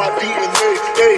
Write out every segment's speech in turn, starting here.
my DNA. Hey,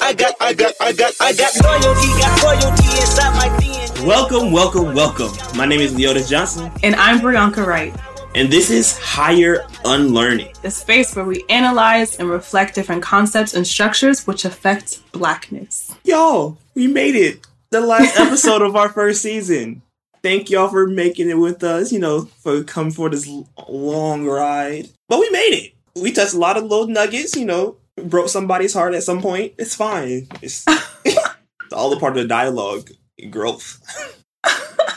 I got, I got, I got, I got loyalty, got loyalty inside my DNA. Welcome, welcome, welcome. My name is Leotis Johnson, And I'm Brianka Wright, and this is Higher Unlearning. the space where we analyze and reflect different concepts and structures which affect blackness. Y'all, we made it. The last episode of our first season. Thank y'all for making it with us, you know, for coming for this long ride. But we made it. We touched a lot of little nuggets, you know, broke somebody's heart at some point. It's fine. It's, it's all a part of the dialogue growth.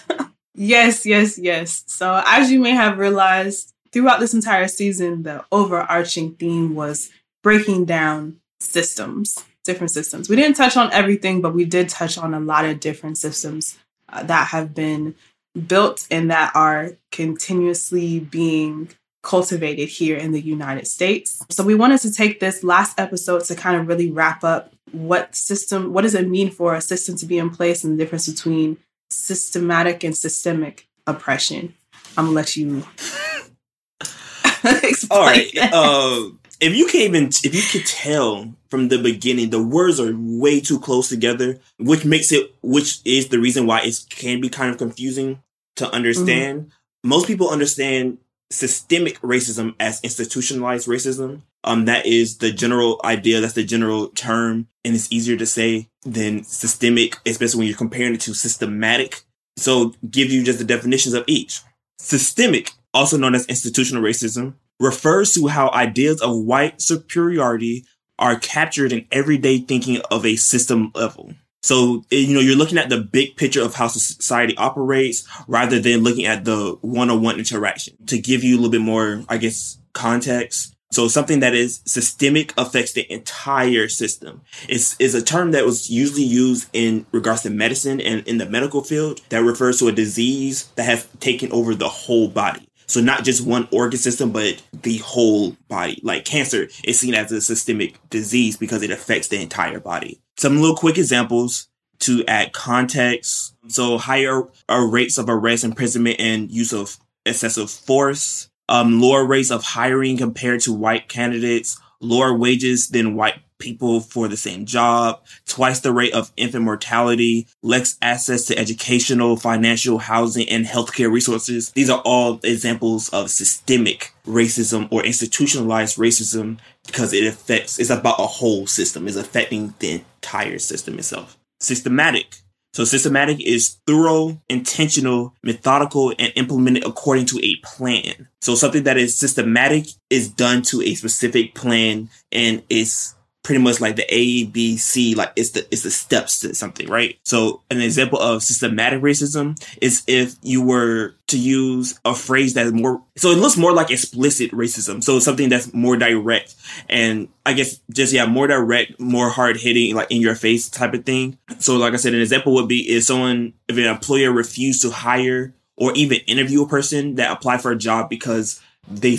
Yes, yes, yes. So, as you may have realized, throughout this entire season, the overarching theme was breaking down systems, different systems. We didn't touch on everything, but we did touch on a lot of different systems uh, that have been built and that are continuously being cultivated here in the United States. So, we wanted to take this last episode to kind of really wrap up what system, what does it mean for a system to be in place and the difference between systematic and systemic oppression. I'm gonna let you explain. All right. Uh, if you can't even, if you could tell from the beginning, the words are way too close together, which makes it, which is the reason why it can be kind of confusing to understand. Most people understand systemic racism as institutionalized racism. Um, that is the general idea. That's the general term, and it's easier to say than systemic, especially when you're comparing it to systematic. So, give you just the definitions of each. Systemic, also known as institutional racism, refers to how ideas of white superiority are captured in everyday thinking of a system level. So, you know, you're looking at the big picture of how society operates rather than looking at the one-on-one interaction. To give you a little bit more, I guess, context. So something that is systemic affects the entire system. It's, is a term that was usually used in regards to medicine and in the medical field that refers to a disease that has taken over the whole body. So not just one organ system, but the whole body. Like cancer is seen as a systemic disease because it affects the entire body. Some little quick examples to add context. So higher uh, rates of arrest, imprisonment, and use of excessive force. Um, lower rates of hiring compared to white candidates. Lower wages than white people for the same job. Twice the rate of infant mortality. Less access to educational, financial, housing, and healthcare resources. These are all examples of systemic racism or institutionalized racism because it affects, it's about a whole system. It's affecting the entire system itself. Systematic. So systematic is thorough, intentional, methodical, and implemented according to a plan. So something that is systematic is done to a specific plan and is pretty much like the A, B, C, like it's the it's the steps to something, right? So an example of systematic racism is if you were to use a phrase that's more so it looks more like explicit racism. So something that's more direct and I guess just yeah, more direct, more hard hitting, like in your face type of thing. So like I said, an example would be if someone if an employer refused to hire or even interview a person that applied for a job because they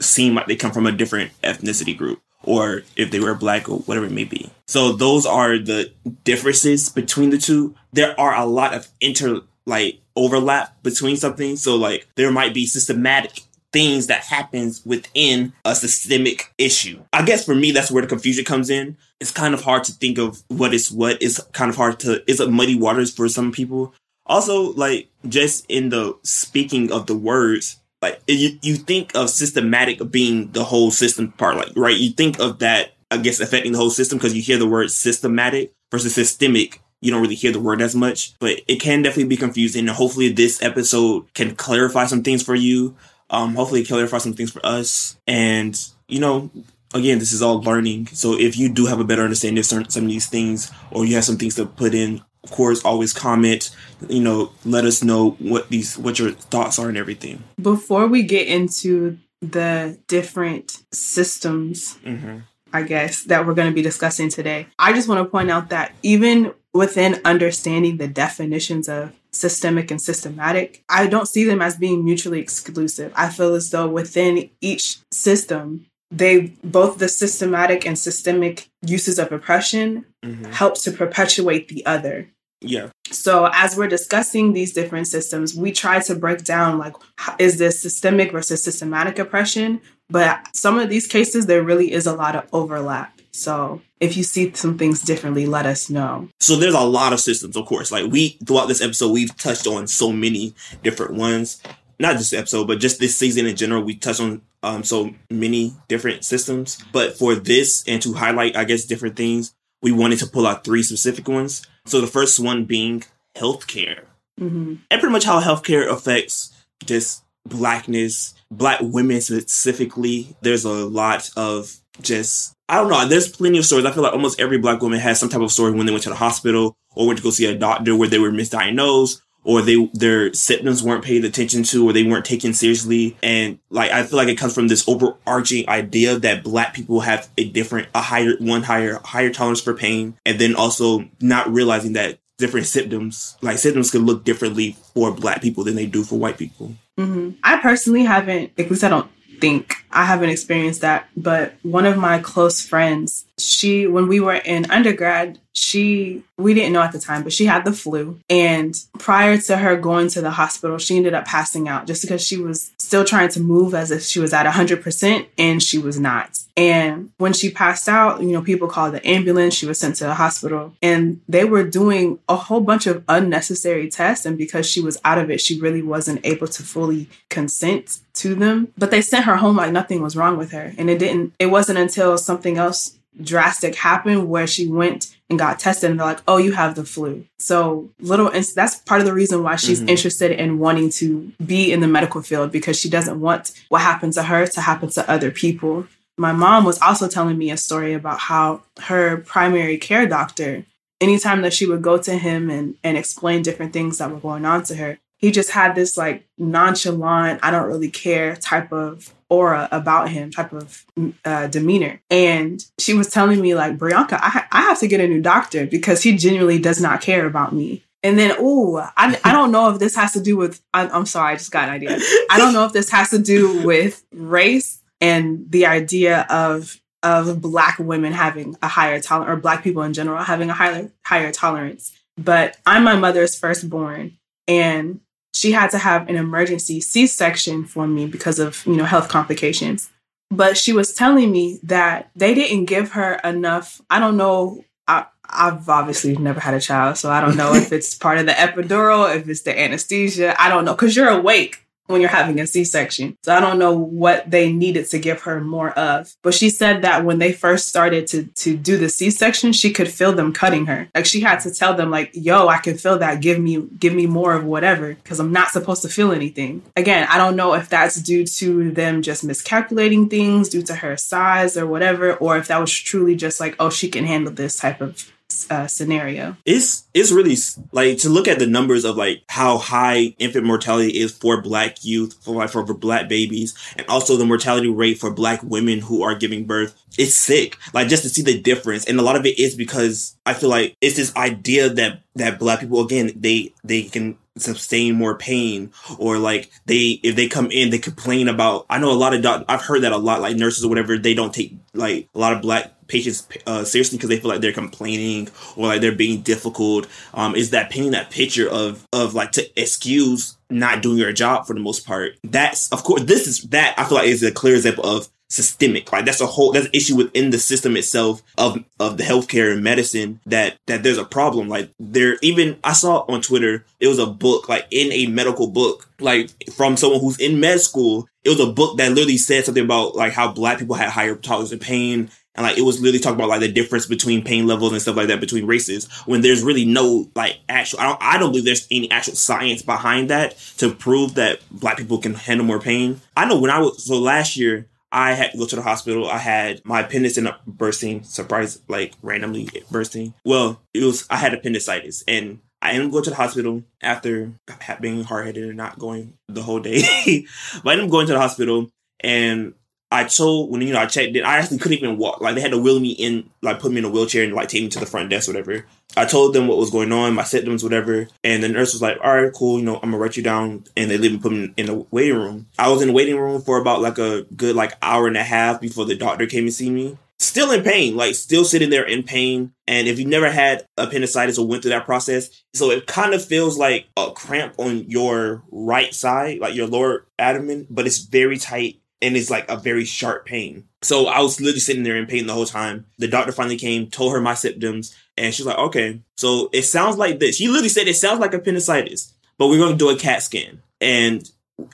seem like they come from a different ethnicity group or if they were black or whatever it may be. So those are the differences between the two. There are a lot of inter like overlap between something. So like there might be systematic things that happens within a systemic issue. I guess for me that's where the confusion comes in. It's kind of hard to think of what is what. It's kind of hard to it's a muddy waters for some people. Also, like just in the speaking of the words, like you, you think of systematic being the whole system part, like right? You think of that, I guess, affecting the whole system because you hear the word systematic versus systemic. You don't really hear the word as much, but it can definitely be confusing. And hopefully, this episode can clarify some things for you. Um, hopefully, clarify some things for us. And you know, again, this is all learning. So if you do have a better understanding of certain, some of these things, or you have some things to put in, of course, always comment. You know, let us know what these what your thoughts are and everything. Before we get into the different systems, Mm-hmm. I guess, that we're going to be discussing today, I just want to point out that even within understanding the definitions of systemic and systematic, I don't see them as being mutually exclusive. I feel as though within each system, they both the systematic and systemic uses of oppression Mm-hmm. helps to perpetuate the other. Yeah. So as we're discussing these different systems, we try to break down like is this systemic versus systematic oppression? But some of these cases there really is a lot of overlap. So if you see some things differently, let us know. So there's a lot of systems, of course. Like we throughout this episode, we've touched on so many different ones. Not just the episode, but just this season in general, we touched on um, so many different systems. But for this and to highlight, I guess, different things, we wanted to pull out three specific ones. So the first one being healthcare. hmm and pretty much how healthcare affects just blackness, black women specifically. There's a lot of just I don't know. There's plenty of stories. I feel like almost every black woman has some type of story when they went to the hospital or went to go see a doctor where they were misdiagnosed or they their symptoms weren't paid attention to or they weren't taken seriously. And like I feel like it comes from this overarching idea that black people have a different a higher one higher higher tolerance for pain and then also not realizing that different symptoms like symptoms can look differently for black people than they do for white people. hmm I personally haven't, at least I don't think I haven't experienced that. But one of my close friends, she, when we were in undergrad, she, we didn't know at the time, but she had the flu. And prior to her going to the hospital, she ended up passing out just because she was still trying to move as if she was at 100% and she was not. And when she passed out, you know, people called the ambulance. She was sent to the hospital and they were doing a whole bunch of unnecessary tests. And because she was out of it, she really wasn't able to fully consent to them. But they sent her home like nothing was wrong with her. And it didn't, it wasn't until something else drastic happened where she went and got tested and they're like, oh, you have the flu. So little, and that's part of the reason why she's Mhm. interested in wanting to be in the medical field because she doesn't want what happened to her to happen to other people. My mom was also telling me a story about how her primary care doctor, anytime that she would go to him and, and explain different things that were going on to her, he just had this like nonchalant, I don't really care type of aura about him, type of uh, demeanor. And she was telling me, like, Brianka, I, ha- I have to get a new doctor because he genuinely does not care about me. And then, oh, I, I don't know if this has to do with, I, I'm sorry, I just got an idea. I don't know if this has to do with race and the idea of of black women having a higher tolerance or black people in general having a higher higher tolerance. But I'm my mother's firstborn and she had to have an emergency C-section for me because of, you know, health complications. But she was telling me that they didn't give her enough, I don't know I, I've obviously never had a child, so I don't know if it's part of the epidural, if it's the anesthesia. I don't know because you're awake when you're having a C-section. So I don't know what they needed to give her more of. But she said that when they first started to to do the C-section, she could feel them cutting her. Like she had to tell them like, "Yo, I can feel that. Give me give me more of whatever because I'm not supposed to feel anything." Again, I don't know if that's due to them just miscalculating things due to her size or whatever or if that was truly just like, "Oh, she can handle this type of uh, scenario." it's it's really like to look at the numbers of like how high infant mortality is for black youth for for, for black babies and also the mortality rate for black women who are giving birth it's sick like just to see the difference and a lot of it is because i feel like it's this idea that that black people again they they can sustain more pain or like they if they come in they complain about i know a lot of doc i've heard that a lot like nurses or whatever they don't take like a lot of black patients uh, seriously because they feel like they're complaining or like they're being difficult. Um is that painting that picture of of like to excuse not doing your job for the most part? That's of course this is that i feel like is a clear example of systemic like that's a whole that's an issue within the system itself of of the healthcare and medicine that that there's a problem. Like there even i saw on twitter it was a book like in a medical book like from someone who's in med school it was a book that literally said something about like how black people had higher tolerance of pain. And like it was literally talking about like the difference between pain levels and stuff like that between races when there's really no like actual I don't, I don't believe there's any actual science behind that to prove that black people can handle more pain. I know when i was so last year I had to go to the hospital. I had my appendix ended up bursting, surprise, like randomly bursting. Well, it was I had appendicitis, and I ended up going to the hospital after being hard headed and not going the whole day. but I ended up going to the hospital, and I told when you know I checked it, I actually couldn't even walk. Like they had to wheel me in, like put me in a wheelchair and like take me to the front desk, whatever. I told them what was going on, my symptoms, whatever, and the nurse was like, "All right, cool. You know, I'm gonna write you down." And they let me put me in the waiting room. I was in the waiting room for about like a good like hour and a half before the doctor came and see me. still in pain, like still sitting there in pain. And if you never had appendicitis or went through that process, so it kind of feels like a cramp on your right side, like your lower abdomen, but it's very tight and it's like a very sharp pain. So I was literally sitting there in pain the whole time. The doctor finally came, told her my symptoms, and she's like, okay, so it sounds like this. She literally said it sounds like appendicitis, but we're going to do a CAT scan. And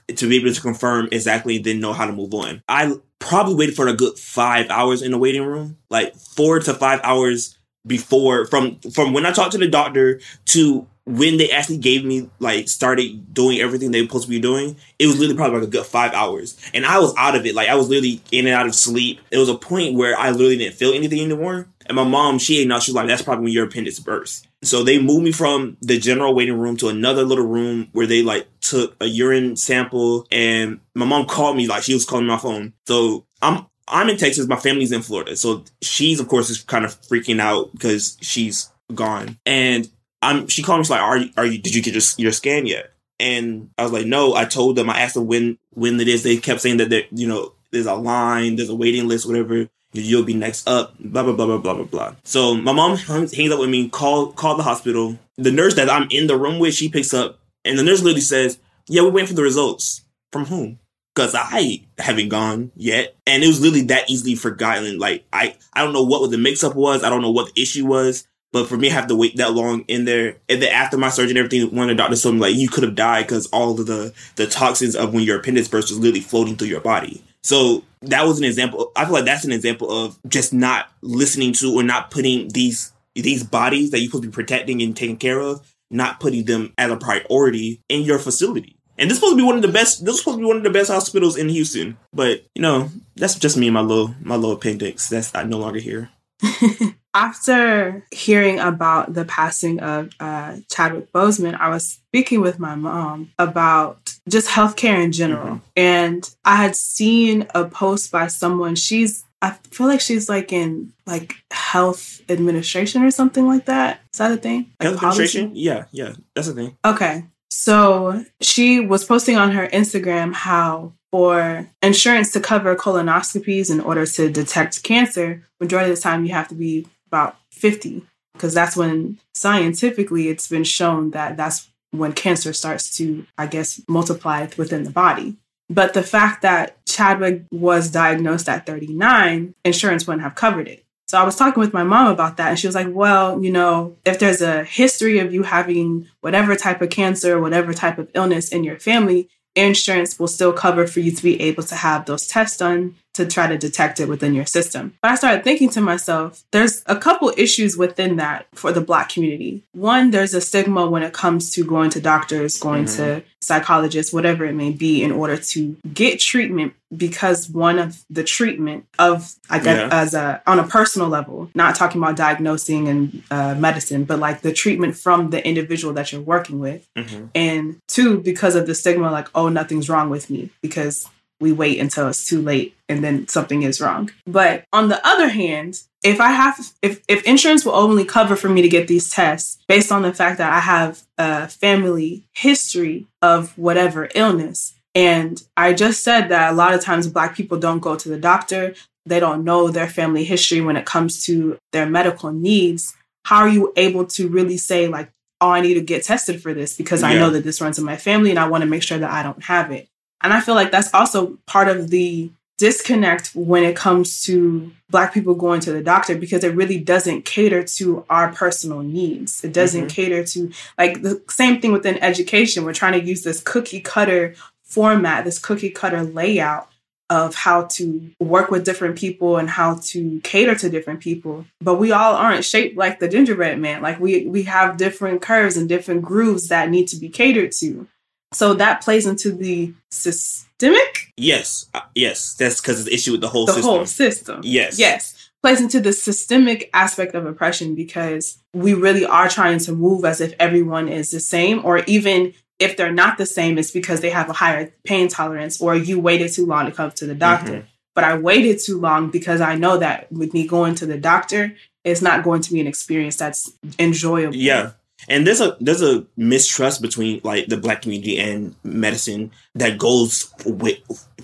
to be able to confirm exactly, then know how to move on. I probably waited for a good five hours in the waiting room, like four to five hours before from from when I talked to the doctor to when they actually gave me like started doing everything they were supposed to be doing, it was literally probably like a good five hours. And I was out of it. Like I was literally in and out of sleep. It was a point where I literally didn't feel anything anymore. And my mom, she know, she was like, that's probably when your appendix burst. So they moved me from the general waiting room to another little room where they like took a urine sample and my mom called me like she was calling my phone. So I'm I'm in Texas, my family's in Florida. So she's of course is kind of freaking out because she's gone. And I'm she called me she's like, Are you are you did you get your, your scan yet? And I was like, No, I told them, I asked them when when it is. They kept saying that there, you know, there's a line, there's a waiting list, whatever you'll be next up, blah blah blah blah blah blah blah. So my mom hangs up with me, call call the hospital. The nurse that I'm in the room with, she picks up, and the nurse literally says, "Yeah, we're waiting for the results from whom." Because I haven't gone yet, and it was literally that easily forgotten. Like I, I don't know what the mix up was. I don't know what the issue was. But for me, I have to wait that long in there, and then after my surgery and everything, one of the doctors told me like you could have died because all of the the toxins of when your appendix burst was literally floating through your body. So that was an example. I feel like that's an example of just not listening to or not putting these these bodies that you're supposed to be protecting and taking care of, not putting them as a priority in your facility. And this is supposed to be one of the best. This is supposed to be one of the best hospitals in Houston. But you know, that's just me and my little my little appendix. That's no longer here. After hearing about the passing of uh, Chadwick Boseman, I was speaking with my mom about just healthcare in general. Mm-hmm. And I had seen a post by someone, she's I feel like she's like in like health administration or something like that. Is that a thing? Like health administration? Yeah, yeah, that's a thing. Okay. So she was posting on her Instagram how for insurance to cover colonoscopies in order to detect cancer, majority of the time you have to be about 50 because that's when scientifically it's been shown that that's when cancer starts to i guess multiply within the body. But the fact that chadwick was diagnosed at 39 insurance wouldn't have covered it. So i was talking with my mom about that and she was like well you know if there's a history of you having whatever type of cancer whatever type of illness in your family insurance will still cover for you to be able to have those tests done to try to detect it within your system. But I started thinking to myself, there's a couple issues within that for the Black community. One, there's a stigma when it comes to going to doctors, going mm-hmm. to psychologists, whatever it may be, in order to get treatment because one of the treatment of I guess yeah. as a on a personal level, not talking about diagnosing and uh, medicine, but like the treatment from the individual that you're working with, mm-hmm. and two because of the stigma, like oh nothing's wrong with me because we wait until it's too late and then something is wrong. But on the other hand, if I have if if insurance will only cover for me to get these tests based on the fact that I have a family history of whatever illness and I just said that a lot of times black people don't go to the doctor, they don't know their family history when it comes to their medical needs. How are you able to really say like oh, I need to get tested for this because yeah. I know that this runs in my family and I want to make sure that I don't have it. And I feel like that's also part of the disconnect when it comes to black people going to the doctor because it really doesn't cater to our personal needs. It doesn't mm-hmm. cater to like the same thing within education. We're trying to use this cookie cutter format this cookie cutter layout of how to work with different people and how to cater to different people. But we all aren't shaped like the gingerbread man. Like we we have different curves and different grooves that need to be catered to so that plays into the systemic. Yes, uh, yes, that's because the issue with the whole the system. whole system. Yes, yes, plays into the systemic aspect of oppression because we really are trying to move as if everyone is the same, or even if they're not the same, it's because they have a higher pain tolerance, or you waited too long to come to the doctor. Mm-hmm. But I waited too long because I know that with me going to the doctor, it's not going to be an experience that's enjoyable. Yeah And there's a there's a mistrust between like the black community and medicine that goes with,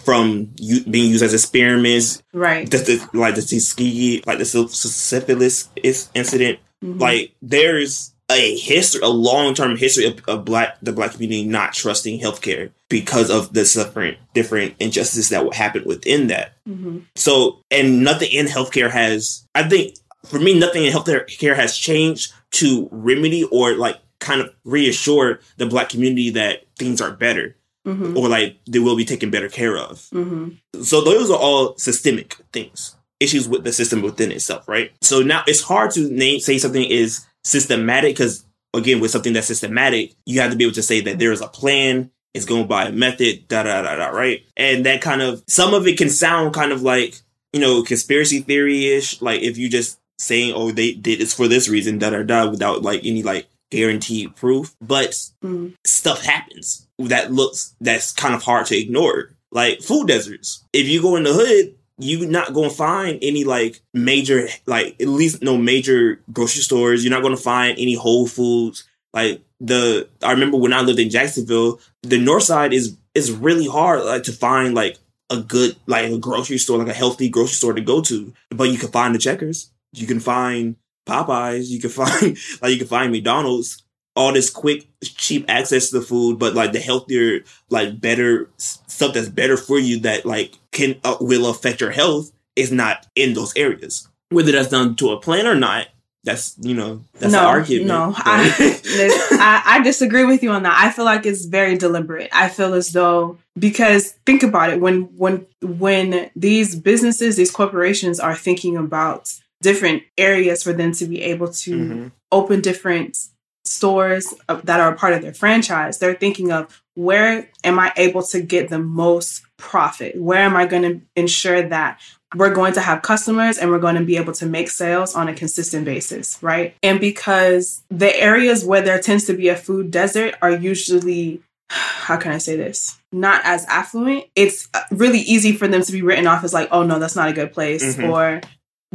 from you, being used as experiments, Right. the, the, like the Tuskegee, like the syph- syphilis is incident. Mhm. Like there's a history, a long term history of, of black the black community not trusting healthcare because of the different different injustices that would happen within that. Mhm. So, and nothing in healthcare has, I think, for me, nothing in healthcare has changed to remedy or like kind of reassure the black community that things are better Mhm. or like they will be taken better care of. Mhm. So those are all systemic things, issues with the system within itself, right? So now it's hard to name say something is systematic because again, with something that's systematic, you have to be able to say that there is a plan. It's going by a method, da da da da, right? And that kind of some of it can sound kind of like you know conspiracy theory ish, like if you just saying, "Oh, they did this for this reason," da da da, without like any like guaranteed proof. But Mhm. stuff happens that looks that's kind of hard to ignore. Like food deserts. If you go in the hood, you're not gonna find any like major like at least no major grocery stores. You're not gonna find any Whole Foods. Like the I remember when I lived in Jacksonville, the north side is is really hard like to find like a good like a grocery store, like a healthy grocery store to go to. But you can find the checkers. You can find Popeyes. You can find like you can find McDonald's. All this quick, cheap access to the food, but like the healthier, like better stuff that's better for you that like can uh, will affect your health is not in those areas. Whether that's done to a plan or not, that's you know that's no, an argument. no, I, I I disagree with you on that. I feel like it's very deliberate. I feel as though because think about it when when when these businesses, these corporations are thinking about different areas for them to be able to Mhm. open different stores that are a part of their franchise. They're thinking of where am I able to get the most profit? Where am I going to ensure that we're going to have customers and we're going to be able to make sales on a consistent basis, right? And because the areas where there tends to be a food desert are usually how can I say this? Not as affluent. It's really easy for them to be written off as like, oh no, that's not a good place. Mhm. Or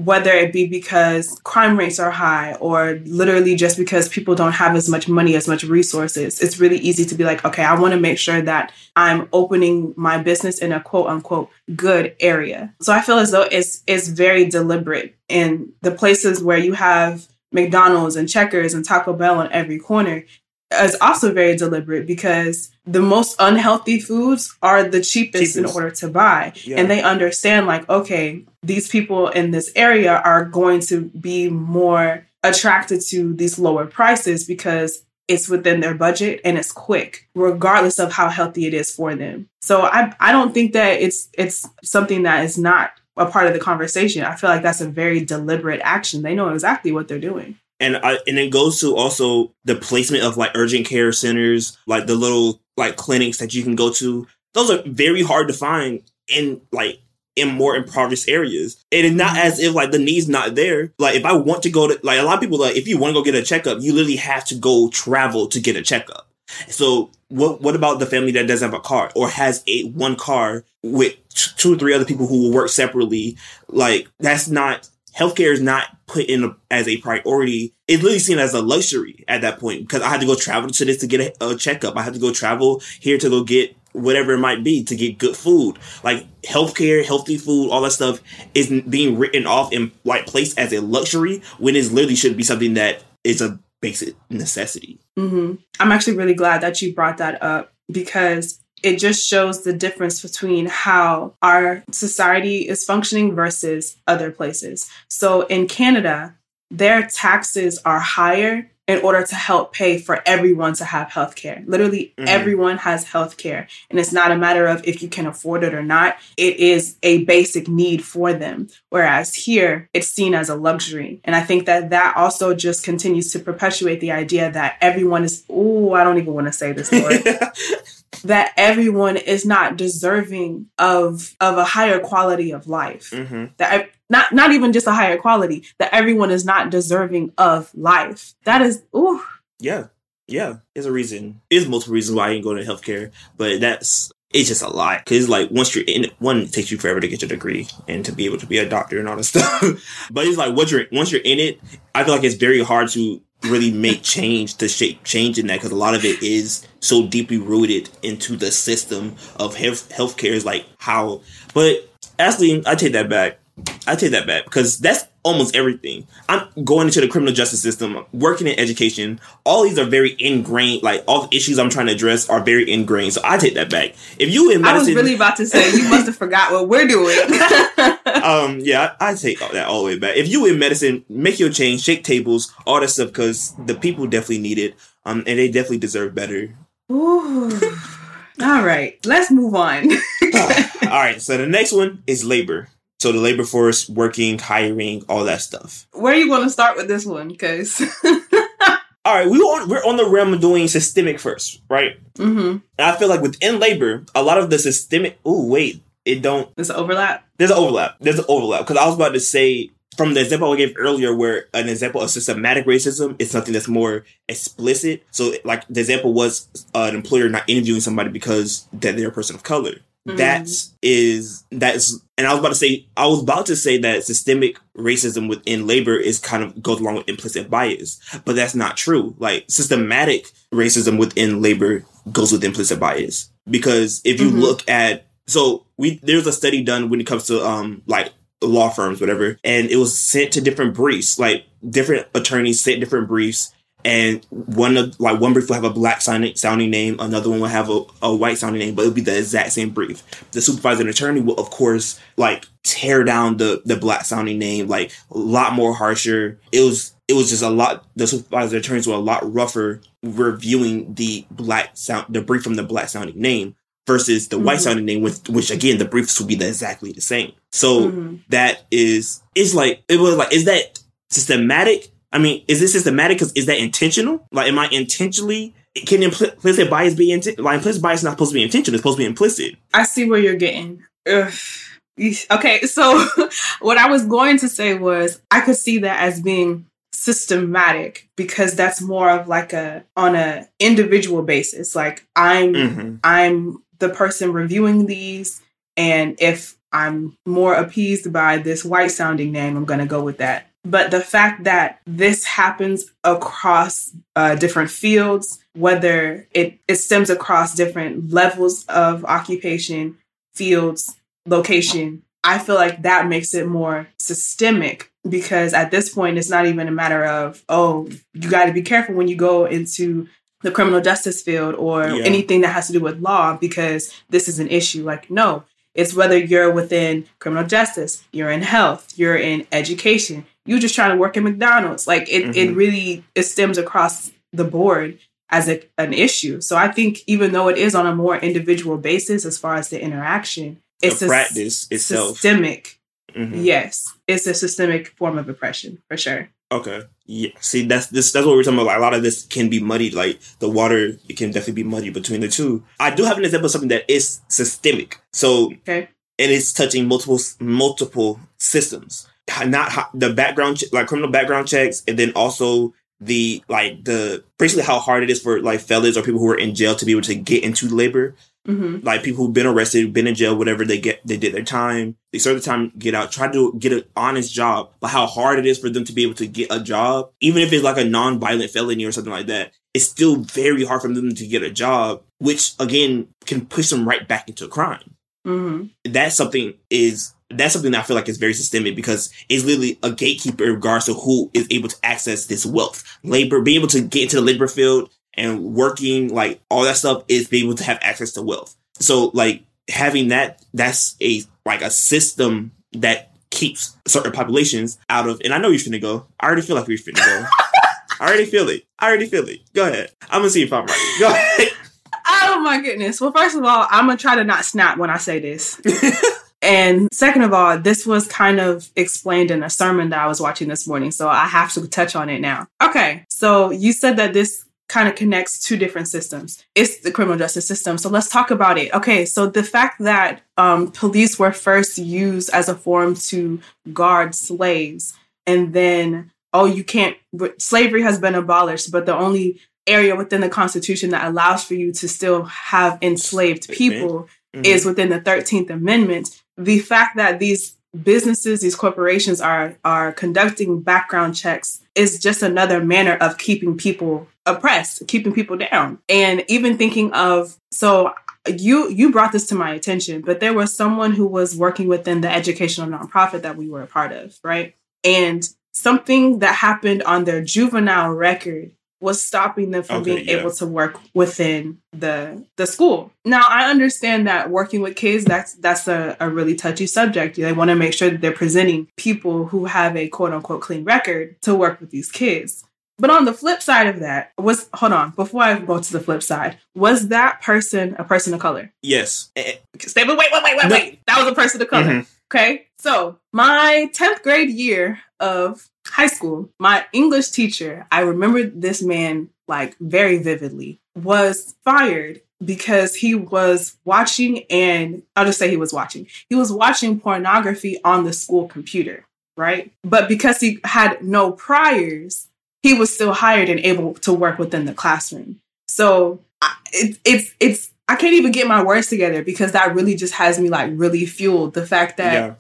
whether it be because crime rates are high or literally just because people don't have as much money, as much resources, it's really easy to be like, okay, I want to make sure that I'm opening my business in a quote unquote good area. So I feel as though it's it's very deliberate in the places where you have McDonald's and Checkers and Taco Bell on every corner is also very deliberate because the most unhealthy foods are the cheapest, in order to buy. Yeah. And they understand, like, okay, these people in this area are going to be more attracted to these lower prices because it's within their budget and it's quick, regardless of how healthy it is for them. So I I don't think that it's it's something that is not a part of the conversation. I feel like that's a very deliberate action. They know exactly what they're doing. And I, and it goes to also the placement of like urgent care centers, like the little like clinics that you can go to. Those are very hard to find in like in more impoverished areas. And It is not mm-hmm. as if like the need's not there. Like if I want to go to like a lot of people like if you want to go get a checkup, you literally have to go travel to get a checkup. So what what about the family that doesn't have a car or has a one car with two or three other people who will work separately? Like that's not healthcare is not put in as a priority. It's literally seen as a luxury at that point because I had to go travel to this to get a, a checkup. I had to go travel here to go get whatever it might be to get good food. Like healthcare, healthy food, all that stuff is being written off and like placed as a luxury when it literally should be something that is a basic necessity. hmm I'm actually really glad that you brought that up because it just shows the difference between how our society is functioning versus other places. So in Canada, their taxes are higher in order to help pay for everyone to have health care. Literally, Mhm. everyone has health care. And it's not a matter of if you can afford it or not, it is a basic need for them. Whereas here, it's seen as a luxury. And I think that that also just continues to perpetuate the idea that everyone is, oh, I don't even want to say this word that everyone is not deserving of of a higher quality of life hmm that ev- not not even just a higher quality that everyone is not deserving of life that is ooh Yeah, yeah. There's a reason. There's multiple reasons why I ain't going to healthcare, but that's it's just a lot. Cause like once you're in one it takes you forever to get your degree and to be able to be a doctor and all that stuff. but it's like once you're once you're in it, I feel like it's very hard to really make change to shape change in that because a lot of it is so deeply rooted into the system of health healthcare is like how but actually I take that back. I take that back because that's almost everything. I'm going into the criminal justice system, working in education. All these are very ingrained. Like all the issues I'm trying to address are very ingrained. So I take that back. If you in medicine, I was really about to say you must have forgot what we're doing. um, yeah, I, I take that all the way back. If you in medicine, make your change, shake tables, all that stuff, because the people definitely need it, um, and they definitely deserve better. Ooh. All right, let's move on. all right, so the next one is labor. So the labor force, working, hiring, all that stuff. Where are you going to start with this one? Because All right, we on we're on the realm of doing systemic first, right? hmm And I feel like within labor, a lot of the systemic. Oh wait, it don't. there's an overlap. There's an overlap. There's an overlap because I was about to say from the example I gave earlier, where an example of systematic racism is something that's more explicit. So, like the example was uh, an employer not interviewing somebody because that they're a person of color. Mhm. That is that's, and I was about to say I was about to say that systemic racism within labor is kind of goes along with implicit bias, but that's not true. Like systematic racism within labor goes with implicit bias because if you Mhm. look at so we there's a study done when it comes to um like law firms whatever and it was sent to different briefs like different attorneys sent different briefs and one of like one brief will have a black sounding, sounding name another one will have a, a white sounding name but it'll be the exact same brief the supervisor and attorney will of course like tear down the the black sounding name like a lot more harsher it was it was just a lot the supervisor and attorneys were a lot rougher reviewing the black sound the brief from the black sounding name versus the white Mhm. sounding name with which again the briefs will be the, exactly the same so Mhm. that is it's like it was like is that systematic i mean is this systematic because is that intentional like am i intentionally can impl- implicit bias be inten- like implicit bias is not supposed to be intentional it's supposed to be implicit I see where you're getting. Ugh. Okay, so what I was going to say was I could see that as being systematic because that's more of like a on a individual basis. Like I'm mm-hmm. I'm the person reviewing these, and if I'm more appeased by this white sounding name, I'm going to go with that. But the fact that this happens across uh, different fields, whether it, it stems across different levels of occupation, fields, location, I feel like that makes it more systemic because at this point, it's not even a matter of, oh, you got to be careful when you go into the criminal justice field or Yeah. anything that has to do with law because this is an issue. Like, no, it's whether you're within criminal justice, you're in health, you're in education, you're just trying to work at McDonald's. Like, it, it Mhm. really it stems across the board as a, an issue. So I think even though it is on a more individual basis as far as the interaction, it's the a practice itself systemic. Mhm. Yes, it's a systemic form of oppression for sure. Okay. Yeah. See, that's this. That's what we're talking about. Like, a lot of this can be muddied. Like the water, it can definitely be muddy between the two. I do have an example of something that is systemic. So, Okay. and it's touching multiple multiple systems. Not the background, like criminal background checks, and then also the like the basically how hard it is for like fellas or people who are in jail to be able to get into labor hmm like people who've been arrested, been in jail, whatever they get, they did their time, they serve the time, get out, try to get an honest job. But how hard it is for them to be able to get a job, even if it's like a non-violent felony or something like that, it's still very hard for them to get a job, which again can push them right back into crime. hmm That's something is that's something that I feel like is very systemic because it's literally a gatekeeper in regards to who is able to access this wealth, labor, being able to get into the labor field and working, like all that stuff is being able to have access to wealth. So like having that, that's a like a system that keeps certain populations out of. And I know you're finna go. I already feel like we're finna go. I already feel it. I already feel it. Go ahead. I'm gonna see if I'm right. Go ahead. Oh my goodness. Well, first of all, I'm gonna try to not snap when I say this. And second of all, this was kind of explained in a sermon that I was watching this morning, so I have to touch on it now. Okay, so you said that this kind of connects two different systems. It's the criminal justice system. So let's talk about it. Okay, so the fact that um, police were first used as a form to guard slaves, and then oh, you can't. Slavery has been abolished, but the only area within the Constitution that allows for you to still have enslaved people Mhm. is within the 13th Amendment. The fact that these businesses, these corporations are are conducting background checks is just another manner of keeping people oppressed, keeping people down. And even thinking of so you you brought this to my attention, but there was someone who was working within the educational nonprofit that we were a part of, right? And something that happened on their juvenile record was stopping them from Okay, being yeah. able to work within the the school. Now I understand that working with kids that's that's a, a really touchy subject. They want to make sure that they're presenting people who have a quote unquote clean record to work with these kids. But on the flip side of that, was hold on, before I go to the flip side, was that person a person of color? Yes. Eh, Stay wait, wait, wait, wait, No. wait. That was a person of color. Mhm. Okay. So my 10th grade year of high school, my English teacher, I remember this man like very vividly, was fired because he was watching and I'll just say he was watching. He was watching pornography on the school computer, right? But because he had no priors, he was still hired and able to work within the classroom. So it, it's it's I can't even get my words together because that really just has me like really fueled the fact that yeah.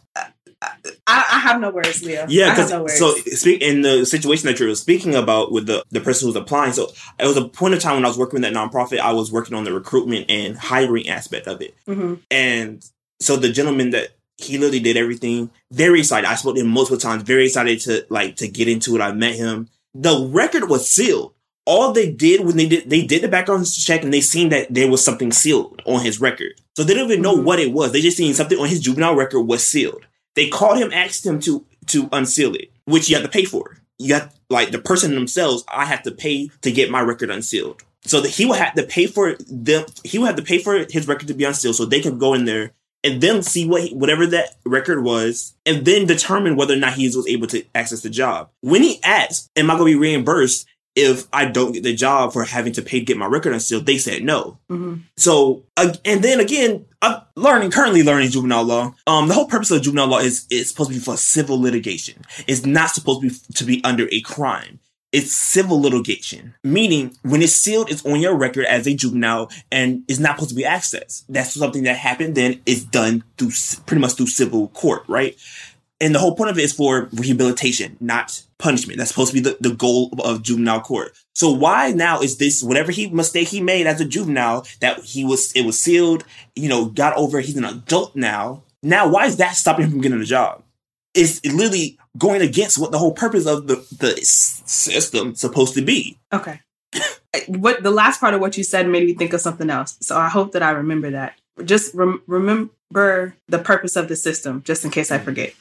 I, I have no words, Leo. Yeah, I have because no words. so speak in the situation that you're speaking about with the the person who's applying. So it was a point of time when I was working with that nonprofit. I was working on the recruitment and hiring aspect of it, Mhm. and so the gentleman that he literally did everything. Very excited. I spoke to him multiple times. Very excited to like to get into it. I met him. The record was sealed. All they did when they did they did the background check and they seen that there was something sealed on his record. So they didn't even know Mhm. what it was. They just seen something on his juvenile record was sealed. They called him, asked him to to unseal it, which you have to pay for. You have like the person themselves. I have to pay to get my record unsealed. So that he would have to pay for them. He would have to pay for his record to be unsealed, so they could go in there and then see what he, whatever that record was, and then determine whether or not he was able to access the job. When he asked, "Am I going to be reimbursed if I don't get the job for having to pay to get my record unsealed?" They said no. Mhm. So, uh, and then again, I'm learning currently learning juvenile law. Um, the whole purpose of juvenile law is is supposed to be for civil litigation. It's not supposed to be to be under a crime. It's civil litigation, meaning when it's sealed, it's on your record as a juvenile and is not supposed to be accessed. That's something that happened. Then it's done through pretty much through civil court, right? And the whole point of it is for rehabilitation, not punishment. That's supposed to be the, the goal of juvenile court. So why now is this whatever he mistake he made as a juvenile that he was it was sealed, you know, got over he's an adult now. Now why is that stopping him from getting a job? It's literally going against what the whole purpose of the, the system supposed to be. Okay. what the last part of what you said made me think of something else. So I hope that I remember that. Just rem- remember the purpose of the system, just in case I forget.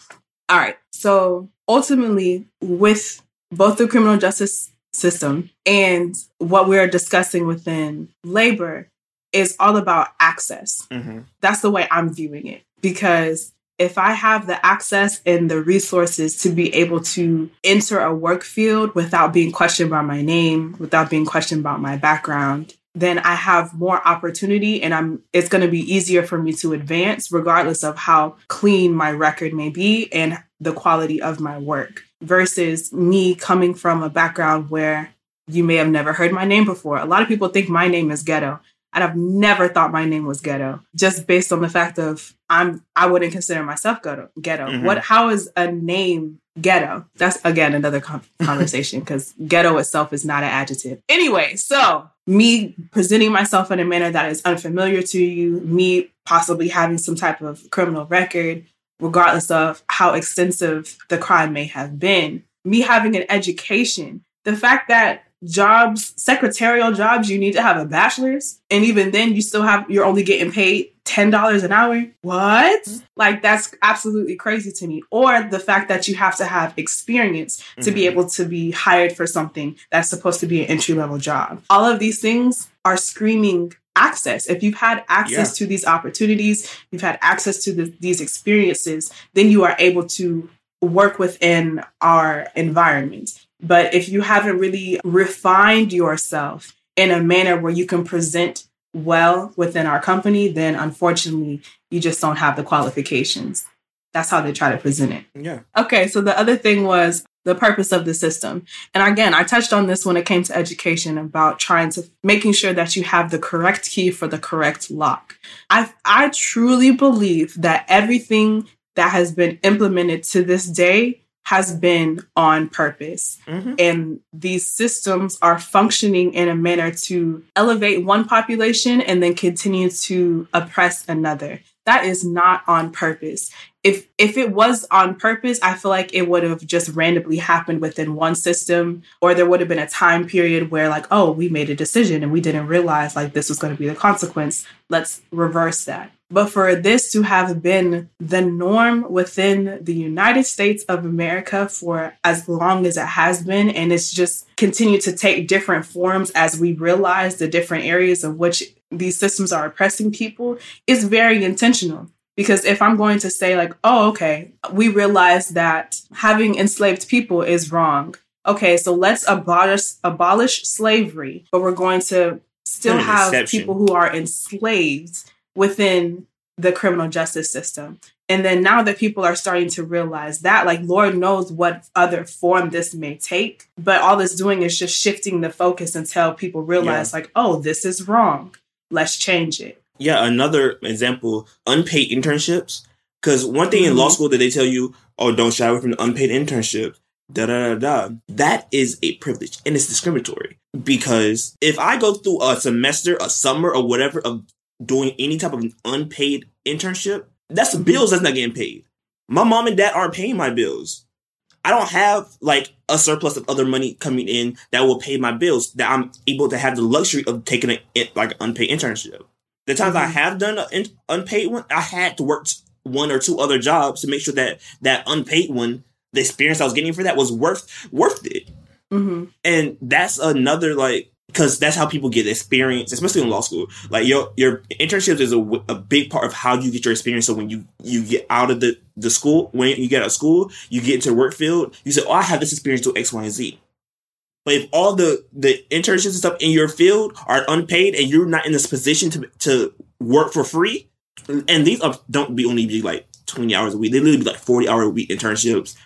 All right. So ultimately, with both the criminal justice system and what we're discussing within labor, is all about access. Mm-hmm. That's the way I'm viewing it because if I have the access and the resources to be able to enter a work field without being questioned by my name, without being questioned about my background, then I have more opportunity and I'm it's going to be easier for me to advance regardless of how clean my record may be and the quality of my work versus me coming from a background where you may have never heard my name before. A lot of people think my name is ghetto and I've never thought my name was ghetto just based on the fact of I'm I wouldn't consider myself ghetto. Ghetto. Mhm. What? How is a name ghetto? That's again another con- conversation because ghetto itself is not an adjective. Anyway, so me presenting myself in a manner that is unfamiliar to you, me possibly having some type of criminal record, regardless of how extensive the crime may have been, me having an education, the fact that jobs, secretarial jobs, you need to have a bachelor's. And even then you still have you're only getting paid $10 an hour. What? Like that's absolutely crazy to me. Or the fact that you have to have experience to be Mhm. able to be hired for something that's supposed to be an entry level job. All of these things are screaming access. If you've had access to these opportunities, you've had access to the, these experiences, then you are able to work within our environment. But if you haven't really refined yourself in a manner where you can present well within our company, then unfortunately, you just don't have the qualifications. That's how they try to present it. Yeah. Okay, so the other thing was the purpose of the system. And again, I touched on this when it came to education about trying to making sure that you have the correct key for the correct lock. I I truly believe that everything that has been implemented to this day has been on purpose. Mm-hmm. And these systems are functioning in a manner to elevate one population and then continue to oppress another. That is not on purpose. If if it was on purpose, I feel like it would have just randomly happened within one system or there would have been a time period where like, oh, we made a decision and we didn't realize like this was going to be the consequence. Let's reverse that. But for this to have been the norm within the United States of America for as long as it has been, and it's just continued to take different forms as we realize the different areas of which these systems are oppressing people, is very intentional. Because if I'm going to say, like, oh, okay, we realize that having enslaved people is wrong. Okay, so let's abolish abolish slavery, but we're going to still hmm, have exception. people who are enslaved within the criminal justice system. And then now that people are starting to realize that, like, Lord knows what other form this may take, but all it's doing is just shifting the focus until people realize, like, oh, this is wrong. Let's change it. Yeah, another example, unpaid internships. Because one thing in law Mhm. school that they tell you, oh, don't shy away from the unpaid internship. Da da da da. That is a privilege and it's discriminatory. Because if I go through a semester, a summer, or whatever of doing any type of unpaid internship, that's the bills that's not getting paid. My mom and dad aren't paying my bills. I don't have like a surplus of other money coming in that will pay my bills that I'm able to have the luxury of taking a like an unpaid internship. The times I Mhm. have done an unpaid one, I had to work one or two other jobs to make sure that that unpaid one, the experience I was getting for that was worth worth it. hmm And that's another like because that's how people get experience, especially in law school. Like your your internships is a, a big part of how you get your experience. So when you you get out of the the school, when you get out of school, you get into the work field. You say, "Oh, I have this experience to X, Y, and Z." But if all the the internships and stuff in your field are unpaid and you're not in this position to to work for free, and these are, don't be only be like twenty hours a week. They literally be like forty hour a week internships,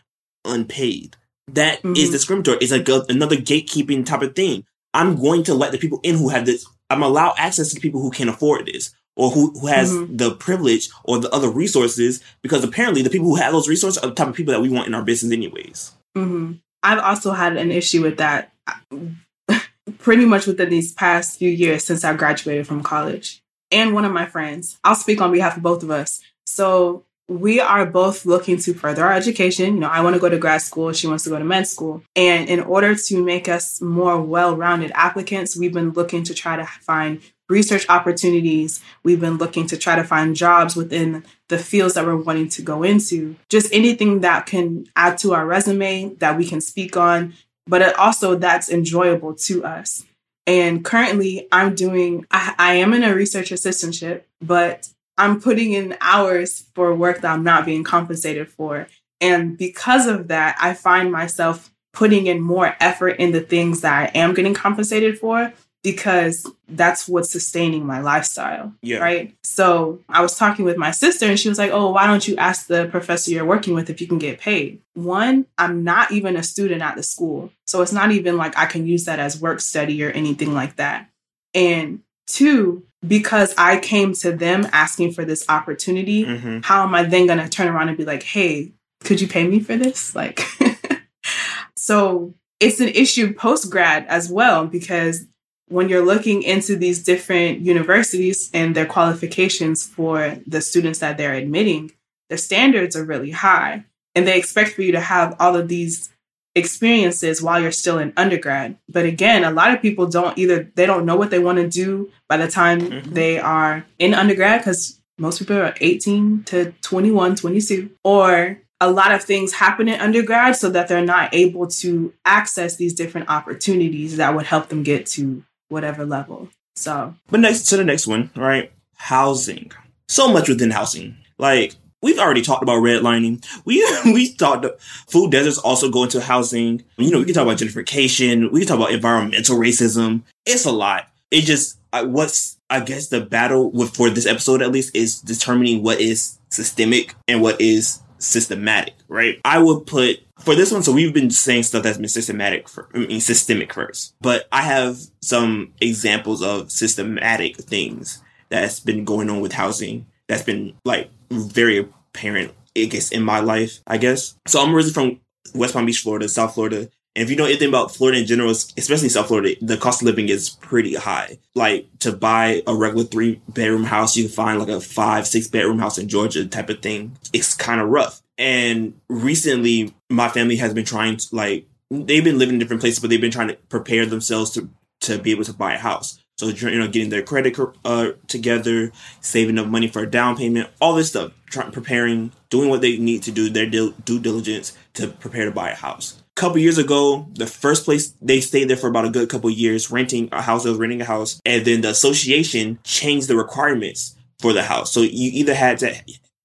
unpaid. That is Mhm. discriminatory. It's like a, another gatekeeping type of thing. I'm going to let the people in who have this. I'm allow access to the people who can afford this or who, who has Mhm. the privilege or the other resources because apparently the people who have those resources are the type of people that we want in our business anyways. hmm I've also had an issue with that pretty much within these past few years since I graduated from college. And one of my friends, I'll speak on behalf of both of us. So we are both looking to further our education. You know, I want to go to grad school, she wants to go to med school. And in order to make us more well rounded applicants, we've been looking to try to find research opportunities. We've been looking to try to find jobs within the fields that we're wanting to go into. Just anything that can add to our resume that we can speak on, but it also that's enjoyable to us. And currently, I'm doing, I, I am in a research assistantship, but I'm putting in hours for work that I'm not being compensated for. And because of that, I find myself putting in more effort in the things that I am getting compensated for because that's what's sustaining my lifestyle. Yeah. Right. So I was talking with my sister and she was like, Oh, why don't you ask the professor you're working with if you can get paid? One, I'm not even a student at the school. So it's not even like I can use that as work study or anything like that. And two, because I came to them asking for this opportunity, Mm-hmm. how am I then going to turn around and be like, hey, could you pay me for this? Like, so it's an issue post grad as well, because when you're looking into these different universities and their qualifications for the students that they're admitting, their standards are really high. And they expect for you to have all of these experiences while you're still in undergrad. But again, a lot of people don't either, they don't know what they want to do by the time Mhm. they are in undergrad because most people are 18 to 21, 22, or a lot of things happen in undergrad so that they're not able to access these different opportunities that would help them get to whatever level. So, But next to the next one, right? Housing. So much within housing. Like we've already talked about redlining. We we talked food deserts also go into housing. You know, we can talk about gentrification. We can talk about environmental racism. It's a lot. It just what's I guess the battle with for this episode at least is determining what is systemic and what is systematic, right? I would put for this one, so we've been saying stuff that's been systematic for, I mean, systemic first, but I have some examples of systematic things that's been going on with housing that's been like very apparent I guess in my life, I guess. So I'm originally from West Palm Beach, Florida, South Florida. And if you know anything about Florida in general, especially South Florida, the cost of living is pretty high. Like to buy a regular three bedroom house, you can find like a five, six bedroom house in Georgia type of thing. It's kind of rough. And recently, my family has been trying to like, they've been living in different places, but they've been trying to prepare themselves to, to be able to buy a house. So, you know, getting their credit uh, together, saving up money for a down payment, all this stuff, preparing, doing what they need to do, their due diligence to prepare to buy a house A couple years ago, the first place they stayed there for about a good couple years, renting a house. They was renting a house, and then the association changed the requirements for the house. So you either had to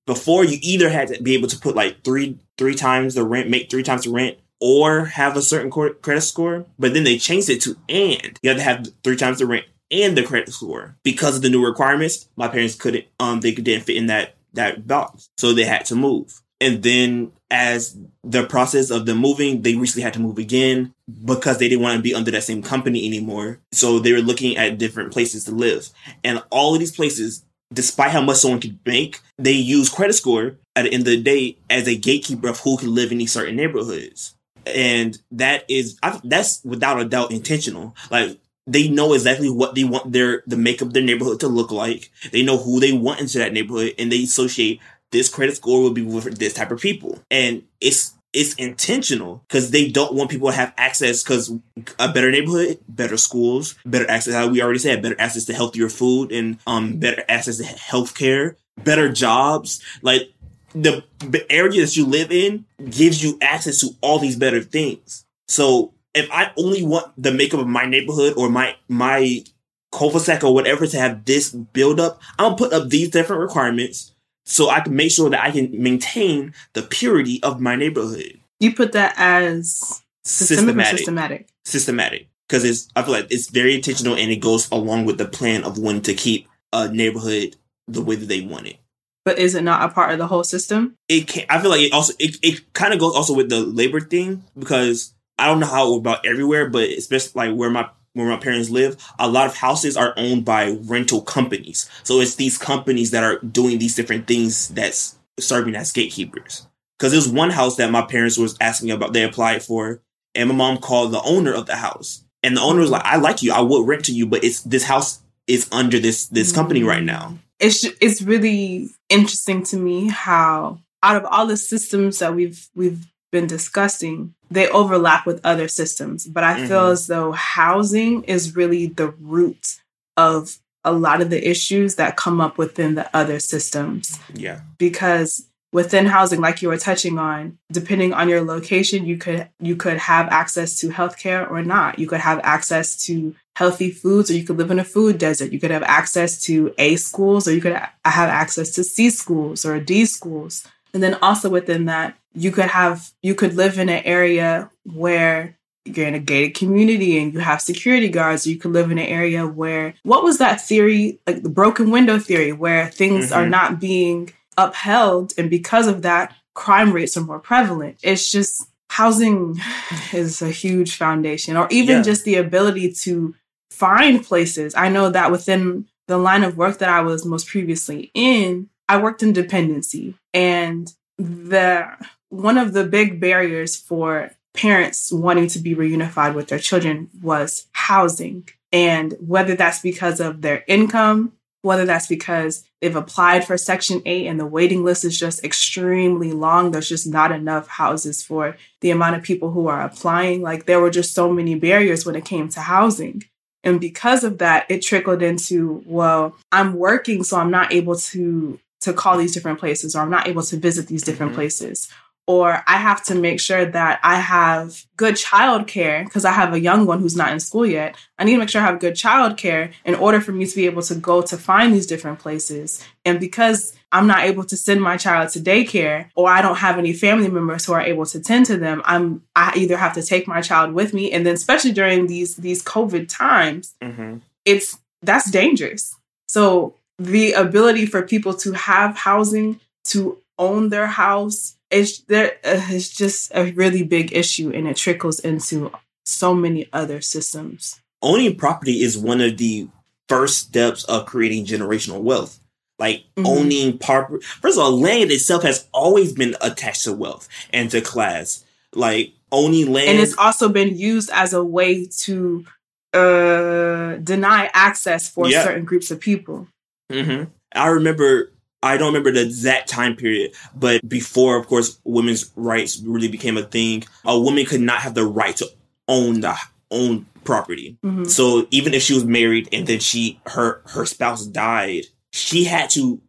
before you either had to be able to put like three three times the rent, make three times the rent, or have a certain credit score. But then they changed it to and you had to have three times the rent and the credit score because of the new requirements. My parents couldn't um they didn't fit in that that box, so they had to move. And then as the process of them moving, they recently had to move again because they didn't want to be under that same company anymore. So they were looking at different places to live. And all of these places, despite how much someone could make, they use credit score at the end of the day as a gatekeeper of who can live in these certain neighborhoods. And that is, that's without a doubt intentional. Like, they know exactly what they want their the makeup of their neighborhood to look like. They know who they want into that neighborhood, and they associate this credit score will be with this type of people. And it's it's intentional because they don't want people to have access because a better neighborhood, better schools, better access, how we already said, better access to healthier food and um better access to healthcare, better jobs. Like the area that you live in gives you access to all these better things. So if I only want the makeup of my neighborhood or my my cul-de-sac or whatever to have this build up, I'll put up these different requirements so I can make sure that I can maintain the purity of my neighborhood. You put that as systematic. Systematic. Systematic. Because it's I feel like it's very intentional and it goes along with the plan of wanting to keep a neighborhood the way that they want it. But is it not a part of the whole system? It can I feel like it also it, it kind of goes also with the labor thing because I don't know how about everywhere, but especially like where my where my parents live, a lot of houses are owned by rental companies. So it's these companies that are doing these different things that's serving as gatekeepers. Because there's one house that my parents was asking about, they applied for, and my mom called the owner of the house. And the owner was like, I like you, I would rent to you, but it's this house is under this this company right now. It's it's really interesting to me how out of all the systems that we've we've been discussing, they overlap with other systems. But I mm-hmm. feel as though housing is really the root of a lot of the issues that come up within the other systems. Yeah. Because within housing like you were touching on depending on your location you could you could have access to healthcare or not you could have access to healthy foods or you could live in a food desert you could have access to a schools or you could have access to c schools or d schools and then also within that you could have you could live in an area where you're in a gated community and you have security guards you could live in an area where what was that theory like the broken window theory where things mm-hmm. are not being upheld and because of that crime rates are more prevalent it's just housing is a huge foundation or even yeah. just the ability to find places i know that within the line of work that i was most previously in i worked in dependency and the one of the big barriers for parents wanting to be reunified with their children was housing. And whether that's because of their income, whether that's because they've applied for Section 8 and the waiting list is just extremely long, there's just not enough houses for the amount of people who are applying. Like there were just so many barriers when it came to housing. And because of that, it trickled into, well, I'm working, so I'm not able to to call these different places or I'm not able to visit these different mm-hmm. places or I have to make sure that I have good childcare because I have a young one who's not in school yet. I need to make sure I have good childcare in order for me to be able to go to find these different places. And because I'm not able to send my child to daycare or I don't have any family members who are able to tend to them, I'm I either have to take my child with me and then especially during these these COVID times, mm-hmm. it's that's dangerous. So the ability for people to have housing, to own their house, it's there uh, it's just a really big issue and it trickles into so many other systems owning property is one of the first steps of creating generational wealth Like Mhm. owning property. First of all, land itself has always been attached to wealth and to class. Like owning land. and it's also been used as a way to uh deny access for Yeah. certain groups of people. hmm I remember. I don't remember the exact time period, but before, of course, women's rights really became a thing. A woman could not have the right to own the own property. Mhm. So even if she was married and then she her her spouse died, she had to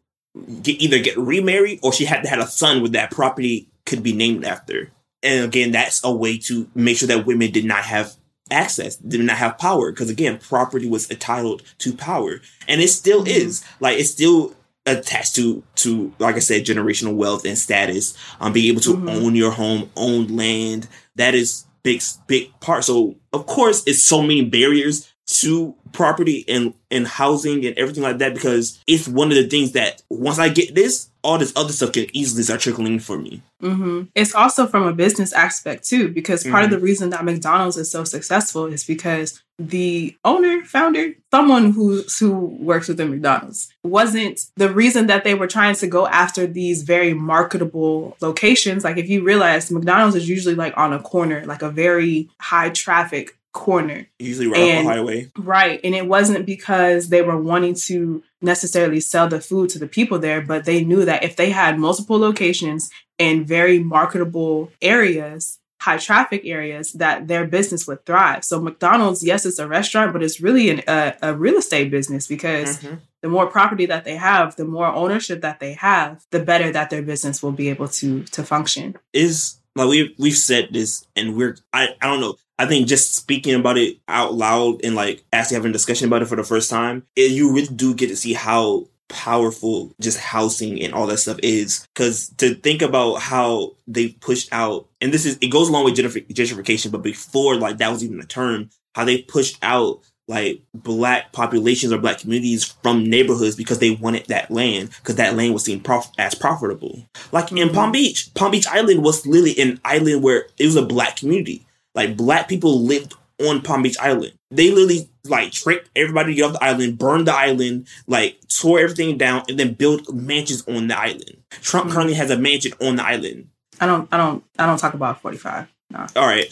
get either get remarried or she had to have a son with that property could be named after. And again, that's a way to make sure that women did not have access, did not have power. Because again, property was entitled to power. And it still Mhm. is. Like it's still attached to to like I said, generational wealth and status. Um being able to Mhm. own your home, own land. That is big big part. So of course it's so many barriers to property and and housing and everything like that because it's one of the things that once I get this, all this other stuff can easily start trickling for me. hmm It's also from a business aspect too, because part Mm-hmm. of the reason that McDonald's is so successful is because the owner, founder, someone who who works within McDonald's wasn't the reason that they were trying to go after these very marketable locations. Like if you realize McDonald's is usually like on a corner, like a very high traffic corner. Usually right off And- the highway. Right. And it wasn't because they were wanting to necessarily sell the food to the people there, but they knew that if they had multiple locations in very marketable areas, high traffic areas, that their business would thrive. So McDonald's, yes, it's a restaurant, but it's really an, a, a real estate business because Mhm. the more property that they have, the more ownership that they have, the better that their business will be able to to function. Is like we we've said this and we're I, I don't know. I think just speaking about it out loud and like actually having a discussion about it for the first time, it, you really do get to see how powerful just housing and all that stuff is. Because to think about how they pushed out, and this is it goes along with gentrification, but before like that was even a term, how they pushed out like black populations or black communities from neighborhoods because they wanted that land because that land was seen prof- as profitable. Like in Mhm. Palm Beach, Palm Beach Island was literally an island where it was a black community. Like black people lived on Palm Beach Island. They literally like tricked everybody to get off the island, burned the island, like tore everything down, and then built mansions on the island. Trump Mhm. currently has a mansion on the island. I don't I don't I don't talk about 45. No. All right.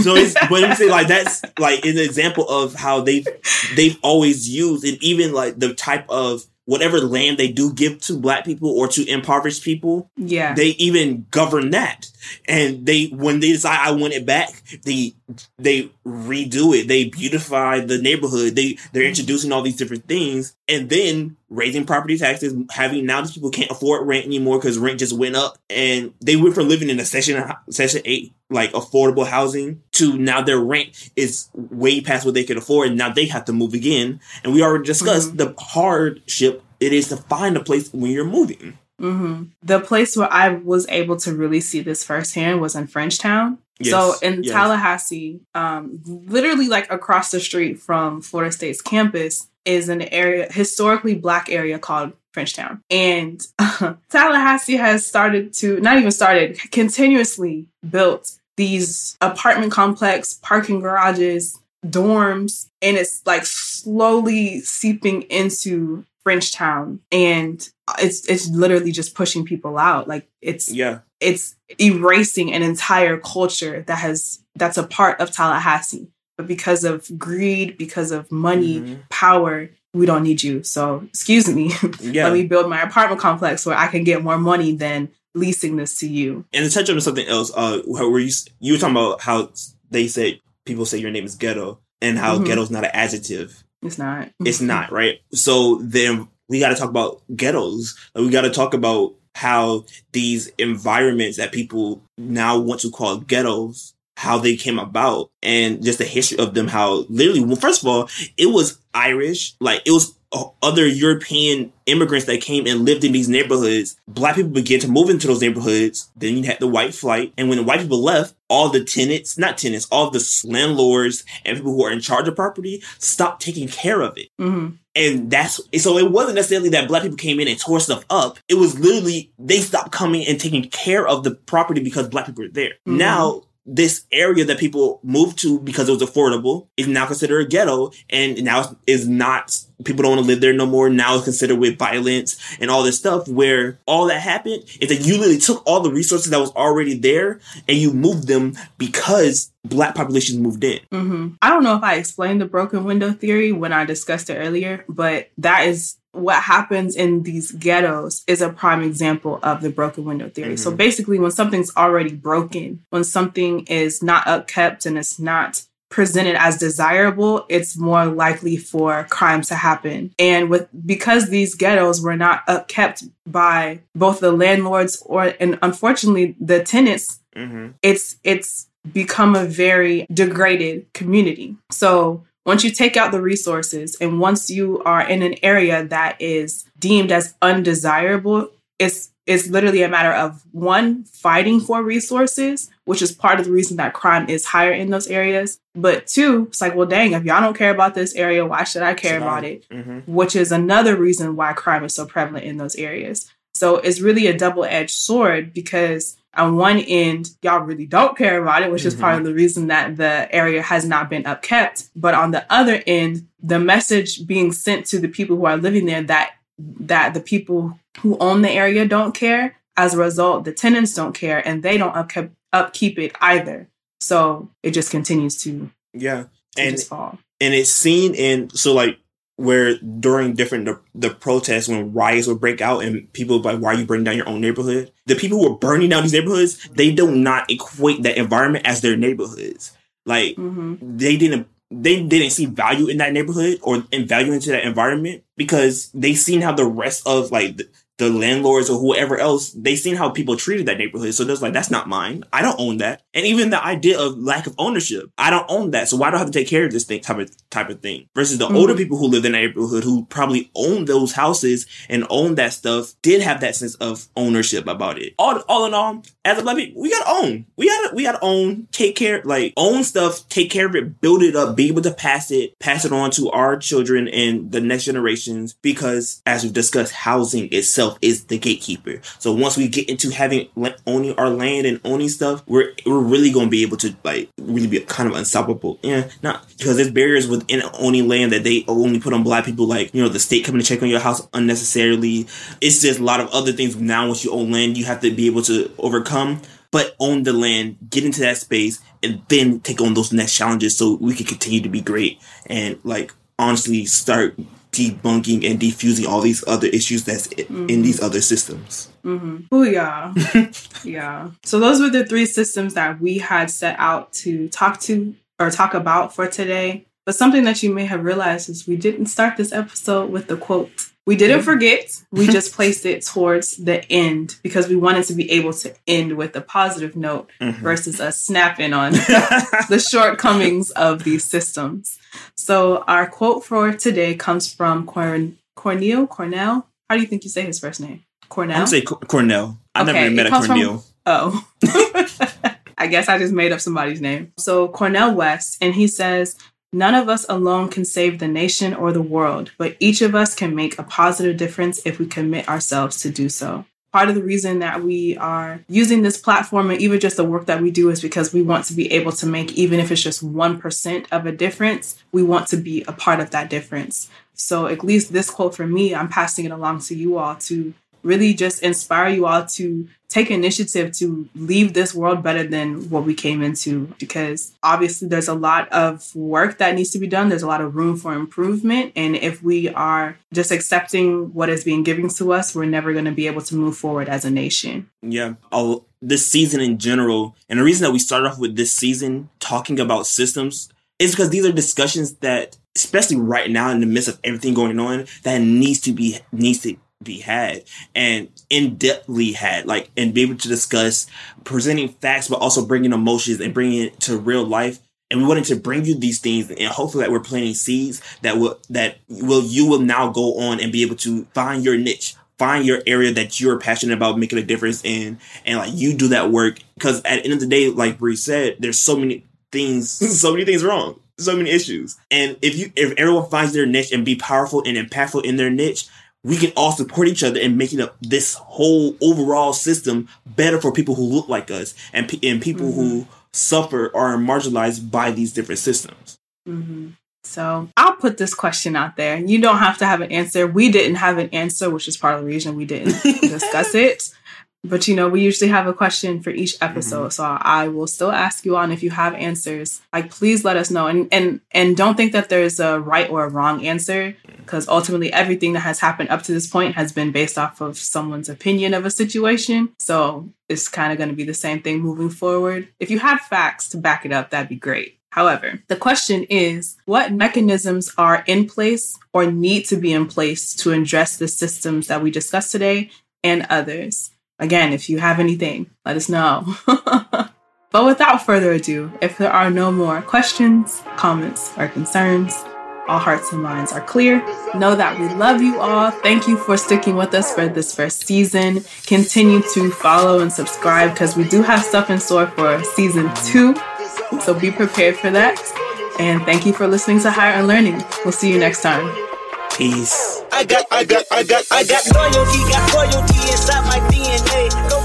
So it's but I'm saying like that's like an example of how they've they've always used and even like the type of whatever land they do give to black people or to impoverished people, Yeah. they even govern that. And they when they decide I want it back, they they redo it. They beautify the neighborhood. They they're mm-hmm. introducing all these different things and then raising property taxes, having now these people can't afford rent anymore because rent just went up. And they went from living in a section section eight like affordable housing to now their rent is way past what they could afford and now they have to move again. And we already discussed mm-hmm. the hardship it is to find a place when you're moving. Hmm The place where I was able to really see this firsthand was in Frenchtown. so in yes. Tallahassee, um, literally like across the street from Florida State's campus is an area, historically black area called Frenchtown. And Tallahassee has started to, not even started, continuously built these apartment complex, parking garages, dorms, and it's like slowly seeping into Frenchtown. And it's it's literally just pushing people out. Like it's Yeah. it's erasing an entire culture that has that's a part of Tallahassee. But because of greed, because of money, Mhm. power, we don't need you. So excuse me. Yeah. Let me build my apartment complex where I can get more money than leasing this to you. and to touch on something else, uh, where you you were talking about how they say people say your name is ghetto and how Mhm. ghetto's not an adjective. It's not. It's not right. So then we got to talk about ghettos. Like, we got to talk about how these environments that people now want to call ghettos, how they came about, and just the history of them. How literally, well, first of all, it was Irish, like it was other European immigrants that came and lived in these neighborhoods. Black people began to move into those neighborhoods. Then you had the white flight, and when the white people left, all the tenants, not tenants, all the landlords and people who are in charge of property stopped taking care of it. Mhm. And that's so it wasn't necessarily that black people came in and tore stuff up. It was literally they stopped coming and taking care of the property because black people were there. Mhm. Now this area that people moved to because it was affordable is now considered a ghetto and now is not people don't want to live there no more. Now it's considered with violence and all this stuff where all that happened is that you literally took all the resources that was already there and you moved them because black populations moved in. Hmm I don't know if I explained the broken window theory when I discussed it earlier, but that is what happens in these ghettos is a prime example of the broken window theory. So Mhm. basically, when something's already broken, when something is not upkept and it's not presented as desirable, it's more likely for crime to happen. And with because these ghettos were not upkept by both the landlords or and unfortunately the tenants mm-hmm. it's it's become a very degraded community. So once you take out the resources and once you are in an area that is deemed as undesirable, it's it's literally a matter of one fighting for resources, which is part of the reason that crime is higher in those areas. But two, it's like, well, dang, if y'all don't care about this area, why should I care about it? Mm-hmm. which is another reason why crime is so prevalent in those areas. So it's really a double edged sword because on one end, y'all really don't care about it, which is part of mm-hmm. the reason that the area has not been upkept. But on the other end, the message being sent to the people who are living there that that the people who own the area don't care. As a result, the tenants don't care and they don't upkeep upkeep it either. So it just continues to, yeah to and fall. and it's seen in so like where during different the, the protests when riots would break out and people like why are you burning down your own neighborhood? The people who were burning down these neighborhoods they do not equate that environment as their neighborhoods. Like hmm they didn't they didn't see value in that neighborhood or in value into that environment because they seen how the rest of like the, the landlords or whoever else they seen how people treated that neighborhood. So there's like that's not mine. I don't own that. And even the idea of lack of ownership i don't own that. So why do i have to take care of this thing type of type of thing? Versus the Mhm. older people who live in that neighborhood who probably own those houses and own that stuff did have that sense of ownership about it. All, all in all as a black people we gotta own. We gotta we gotta own take care like own stuff take care of it build it up be able to pass it pass it on to our children and the next generations because as we've discussed housing itself is the gatekeeper. So once we get into having owning our land and owning stuff we're we're really gonna be able to like really be kind of unstoppable. Yeah not because there's barriers within owning land that they oh, only put on black people like you know the state coming to check on your house unnecessarily. It's just a lot of other things. Now once you own land you have to be able to overcome. But own the land, get into that space, and then take on those next challenges so we can continue to be great and like honestly start debunking and defusing all these other issues that's i- in these other systems. Mm-hmm. Oh yeah, yeah. So those were the three systems that we had set out to talk to or talk about for today. But something that you may have realized is we didn't start this episode with the quote. We didn't forget. We just placed it towards the end because we wanted to be able to end with a positive note Mhm. versus us snapping on the shortcomings of these systems. So our quote for today comes from Corn- Cornel. Cornell. How do you think you say his first name? Cornell. I'm say Cor- Cornell. I never Okay, even met a comes from- Cornell. Oh. I guess I just made up somebody's name. So Cornel West, and he says, None of us alone can save the nation or the world, but each of us can make a positive difference if we commit ourselves to do so. Part of the reason that we are using this platform and even just the work that we do is because we want to be able to make, even if it's just 1% of a difference, we want to be a part of that difference. So, at least this quote for me, I'm passing it along to you all to really just inspire you all to take initiative to leave this world better than what we came into. Because obviously there's a lot of work that needs to be done. There's a lot of room for improvement. And if we are just accepting what is being given to us we're never going to be able to move forward as a nation. Yeah. I'll, this season in general, and the reason that we started off with this season talking about systems is because these are discussions that, especially right now in the midst of everything going on, that needs to be needs to be had and in depthly had, like, and be able to discuss presenting facts, but also bringing emotions and bringing it to real life. And we wanted to bring you these things, and hopefully that we're planting seeds that will that will you will now go on and be able to find your niche, find your area that you're passionate about making a difference in, and like you do that work. Because at the end of the day, like Bree said, there's so many things, so many things wrong, so many issues. And if you if everyone finds their niche and be powerful and impactful in their niche, we can all support each other in making up this whole overall system better for people who look like us and, pe- and people mm-hmm. who suffer or are marginalized by these different systems. Mm-hmm. So I'll put this question out there. You don't have to have an answer. We didn't have an answer, which is part of the reason we didn't discuss it. But you know, we usually have a question for each episode. Mm-hmm. So I will still ask you on if you have answers. Like please let us know. And and and don't think that there's a right or a wrong answer. Because ultimately everything that has happened up to this point has been based off of someone's opinion of a situation. So it's kind of going to be the same thing moving forward. If you had facts to back it up, that'd be great. However, the question is what mechanisms are in place or need to be in place to address the systems that we discussed today and others? Again, if you have anything, let us know. but without further ado, if there are no more questions, comments, or concerns, all hearts and minds are clear. Know that we love you all. Thank you for sticking with us for this first season. Continue to follow and subscribe because we do have stuff in store for season two. So be prepared for that. And thank you for listening to Higher and Learning. We'll see you next time keys. I got, I got, I got, I got loyalty, got loyalty inside my DNA.